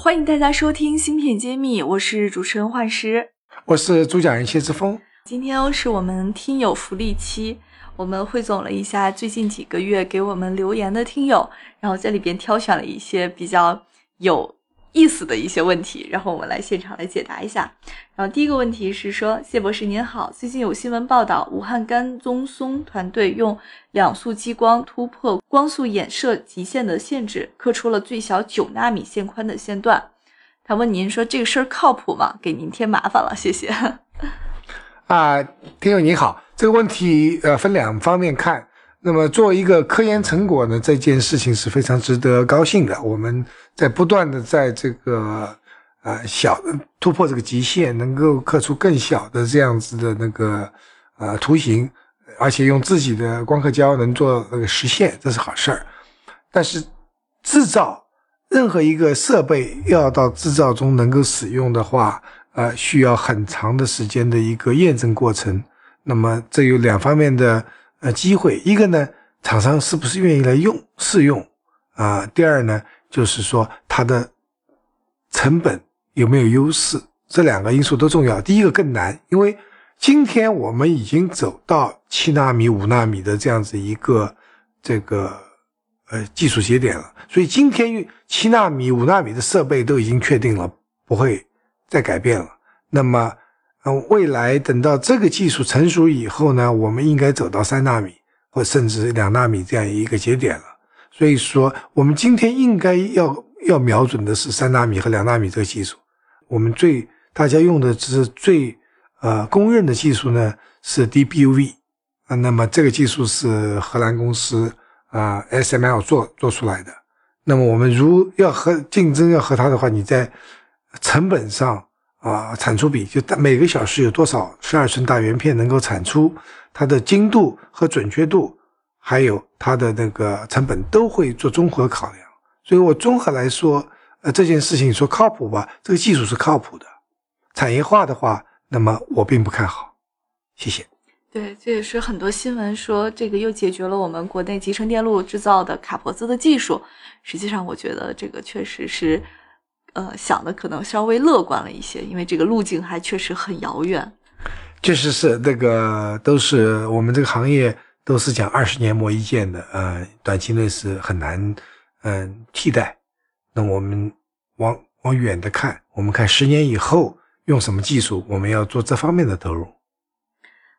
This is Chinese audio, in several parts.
欢迎大家收听芯片揭秘，我是主持人幻师，我是主讲人谢志峰。今天是我们听友福利期，我们汇总了一下最近几个月给我们留言的听友，然后在里边挑选了一些比较有。意思的一些问题，然后我们来现场来解答一下。然后第一个问题是说，谢博士您好，最近有新闻报道，武汉甘宗松团队用两束激光突破光速衍射极限的限制，刻出了最小九纳米线宽的线段。他问您说这个事儿靠谱吗？给您添麻烦了，谢谢。啊，听友你好，这个问题呃分两方面看。那么作为一个科研成果呢，这件事情是非常值得高兴的。我们在不断的在这个呃小突破这个极限，能够刻出更小的这样子的那个呃图形，而且用自己的光刻胶能做那个实现，这是好事儿。但是制造任何一个设备要到制造中能够使用的话，呃，需要很长的时间的一个验证过程。那么这有两方面的。呃，机会一个呢，厂商是不是愿意来用试用啊？第二呢，就是说它的成本有没有优势，这两个因素都重要。第一个更难，因为今天我们已经走到七纳米、五纳米的这样子一个这个呃技术节点了，所以今天七纳米、五纳米的设备都已经确定了，不会再改变了。那么。未来等到这个技术成熟以后呢，我们应该走到三纳米或甚至两纳米这样一个节点了。所以说，我们今天应该要要瞄准的是三纳米和两纳米这个技术。我们最大家用的是最呃公认的技术呢是 DPUV 啊，那么这个技术是荷兰公司啊 SML 做做出来的。那么我们如要和竞争要和它的话，你在成本上。啊，产出比就每个小时有多少十二寸大圆片能够产出，它的精度和准确度，还有它的那个成本都会做综合考量。所以我综合来说，呃，这件事情说靠谱吧，这个技术是靠谱的。产业化的话，那么我并不看好。谢谢。对，这也是很多新闻说这个又解决了我们国内集成电路制造的卡脖子的技术。实际上，我觉得这个确实是。呃，想的可能稍微乐观了一些，因为这个路径还确实很遥远。确实是，那个都是我们这个行业都是讲二十年磨一剑的，呃，短期内是很难嗯替代。那我们往往远的看，我们看十年以后用什么技术，我们要做这方面的投入。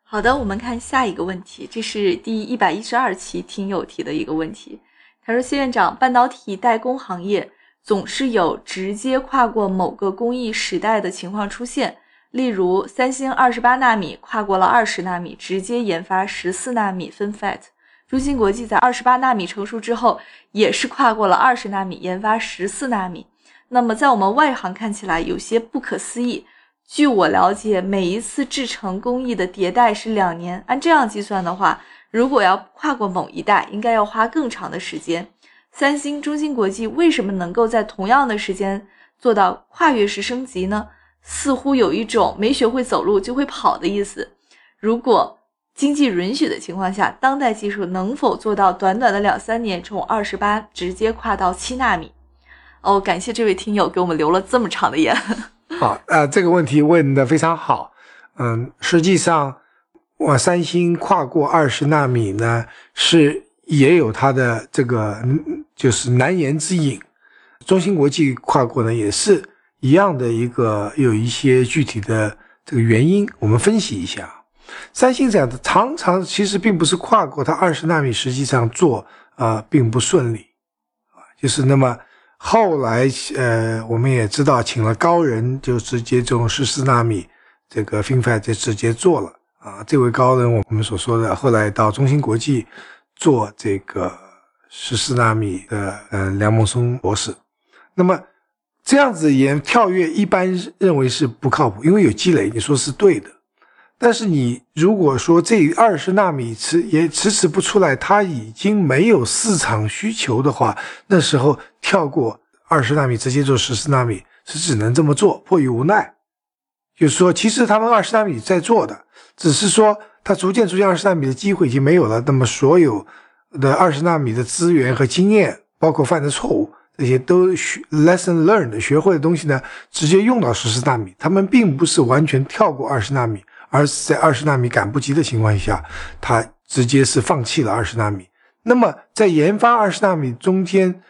好的，我们看下一个问题，这是第一百一十二期听友提的一个问题。他说：“谢院长，半导体代工行业。”总是有直接跨过某个工艺时代的情况出现，例如三星二十八纳米跨过了二十纳米，直接研发十四纳米 FinFET；中芯国际在二十八纳米成熟之后，也是跨过了二十纳米，研发十四纳米。那么在我们外行看起来有些不可思议。据我了解，每一次制程工艺的迭代是两年，按这样计算的话，如果要跨过某一代，应该要花更长的时间。三星、中芯国际为什么能够在同样的时间做到跨越式升级呢？似乎有一种没学会走路就会跑的意思。如果经济允许的情况下，当代技术能否做到短短的两三年从二十八直接跨到七纳米？哦，感谢这位听友给我们留了这么长的言。好，呃，这个问题问的非常好。嗯，实际上，我三星跨过二十纳米呢是。也有它的这个就是难言之隐，中芯国际跨过呢也是一样的一个有一些具体的这个原因，我们分析一下。三星这样的常常其实并不是跨过它二十纳米，实际上做啊并不顺利啊，就是那么后来呃我们也知道请了高人就直接用十四纳米这个 FinFET 就直接做了啊，这位高人我们所说的后来到中芯国际。做这个十四纳米的呃梁孟松博士，那么这样子也跳跃，一般认为是不靠谱，因为有积累，你说是对的。但是你如果说这二十纳米迟也迟迟不出来，它已经没有市场需求的话，那时候跳过二十纳米直接做十四纳米是只能这么做，迫于无奈。就是说，其实他们二十纳米在做的，只是说。它逐渐逐渐二十纳米的机会已经没有了，那么所有的二十纳米的资源和经验，包括犯的错误，这些都学 lesson learned 学会的东西呢，直接用到十四纳米。他们并不是完全跳过二十纳米，而是在二十纳米赶不及的情况下，他直接是放弃了二十纳米。那么在研发二十纳米中间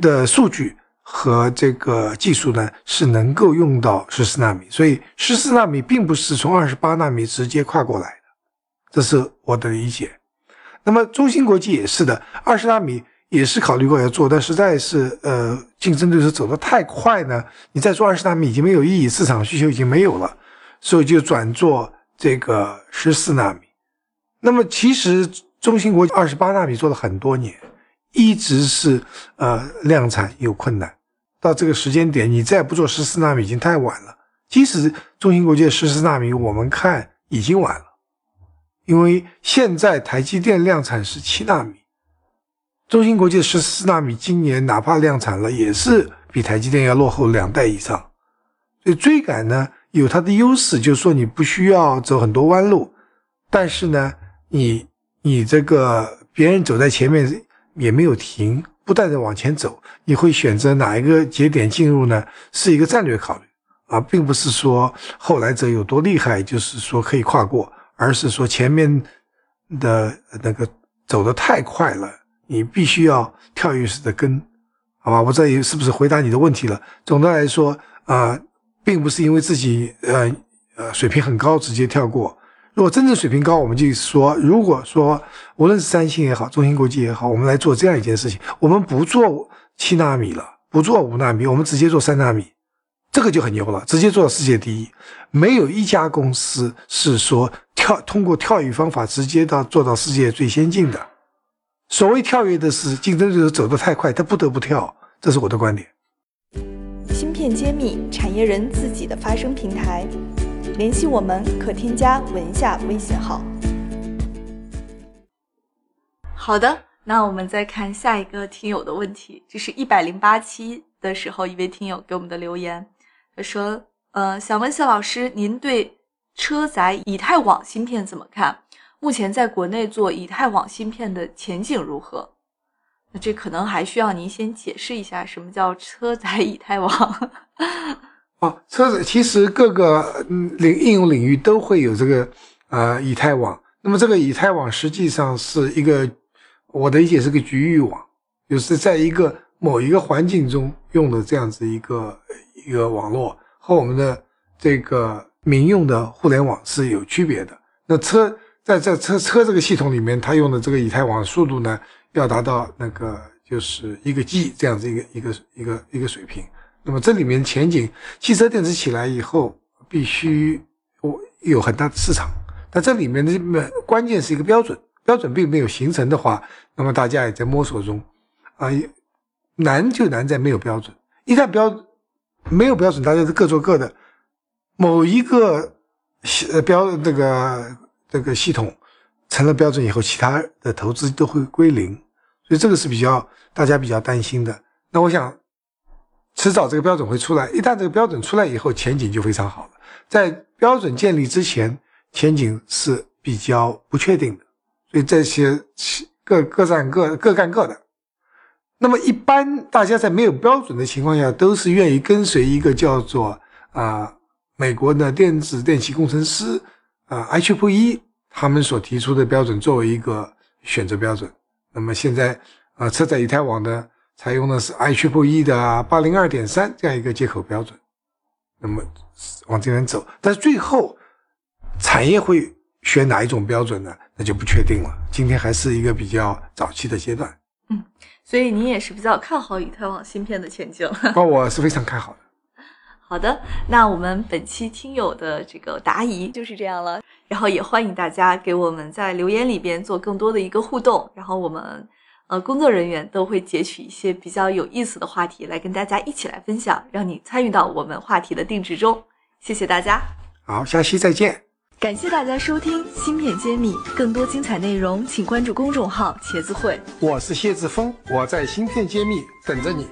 的数据和这个技术呢，是能够用到十四纳米。所以十四纳米并不是从二十八纳米直接跨过来的，这是我的理解。那么中芯国际也是的，二十纳米。也是考虑过要做，但实在是呃竞争对手走得太快呢，你再做二十纳米已经没有意义，市场需求已经没有了，所以就转做这个十四纳米。那么其实中芯国际二十八纳米做了很多年，一直是呃量产有困难，到这个时间点你再不做十四纳米已经太晚了。即使中芯国际十四纳米，我们看已经晚了，因为现在台积电量产是七纳米。中芯国际十四纳米今年哪怕量产了，也是比台积电要落后两代以上。所以追赶呢有它的优势，就是说你不需要走很多弯路，但是呢，你你这个别人走在前面也没有停，不断的往前走，你会选择哪一个节点进入呢？是一个战略考虑啊，并不是说后来者有多厉害，就是说可以跨过，而是说前面的那个走得太快了。你必须要跳跃式的跟，好吧？我这是不是回答你的问题了？总的来说啊，并不是因为自己呃呃水平很高直接跳过。如果真正水平高，我们就说，如果说无论是三星也好，中芯国际也好，我们来做这样一件事情，我们不做七纳米了，不做五纳米，我们直接做三纳米，这个就很牛了，直接做到世界第一。没有一家公司是说跳通过跳跃方法直接到做到世界最先进的。所谓跳跃的是竞争对手走得太快，他不得不跳，这是我的观点。芯片揭秘，产业人自己的发声平台，联系我们可添加文下微信号。好的，那我们再看下一个听友的问题，这是一百零八期的时候一位听友给我们的留言，他他说：“呃，想问谢老师，您对车载以太网芯片怎么看？”目前在国内做以太网芯片的前景如何？那这可能还需要您先解释一下什么叫车载以太网。哦，车载其实各个领应用领域都会有这个呃以太网。那么这个以太网实际上是一个我的理解是个局域网，就是在一个某一个环境中用的这样子一个一个网络，和我们的这个民用的互联网是有区别的。那车。在在车车这个系统里面，它用的这个以太网速度呢，要达到那个就是一个 G 这样子一个一个一个一个水平。那么这里面前景，汽车电池起来以后，必须我有很大的市场。但这里面的关键是一个标准，标准并没有形成的话，那么大家也在摸索中。啊，难就难在没有标准。一旦标没有标准，大家是各做各的。某一个呃标那个。这个系统成了标准以后，其他的投资都会归零，所以这个是比较大家比较担心的。那我想，迟早这个标准会出来。一旦这个标准出来以后，前景就非常好了。在标准建立之前，前景是比较不确定的。所以这些各各占各各干各的。那么一般大家在没有标准的情况下，都是愿意跟随一个叫做啊美国的电子电气工程师。啊，H P E 他们所提出的标准作为一个选择标准。那么现在啊，车载以太网的采用的是 H P E 的八零二点三这样一个接口标准。那么往这边走，但是最后产业会选哪一种标准呢？那就不确定了。今天还是一个比较早期的阶段。嗯，所以您也是比较看好以太网芯片的前景。哦，我是非常看好的。好的，那我们本期听友的这个答疑就是这样了，然后也欢迎大家给我们在留言里边做更多的一个互动，然后我们呃工作人员都会截取一些比较有意思的话题来跟大家一起来分享，让你参与到我们话题的定制中。谢谢大家，好，下期再见。感谢大家收听《芯片揭秘》，更多精彩内容请关注公众号“茄子会”。我是谢志峰，我在《芯片揭秘》等着你。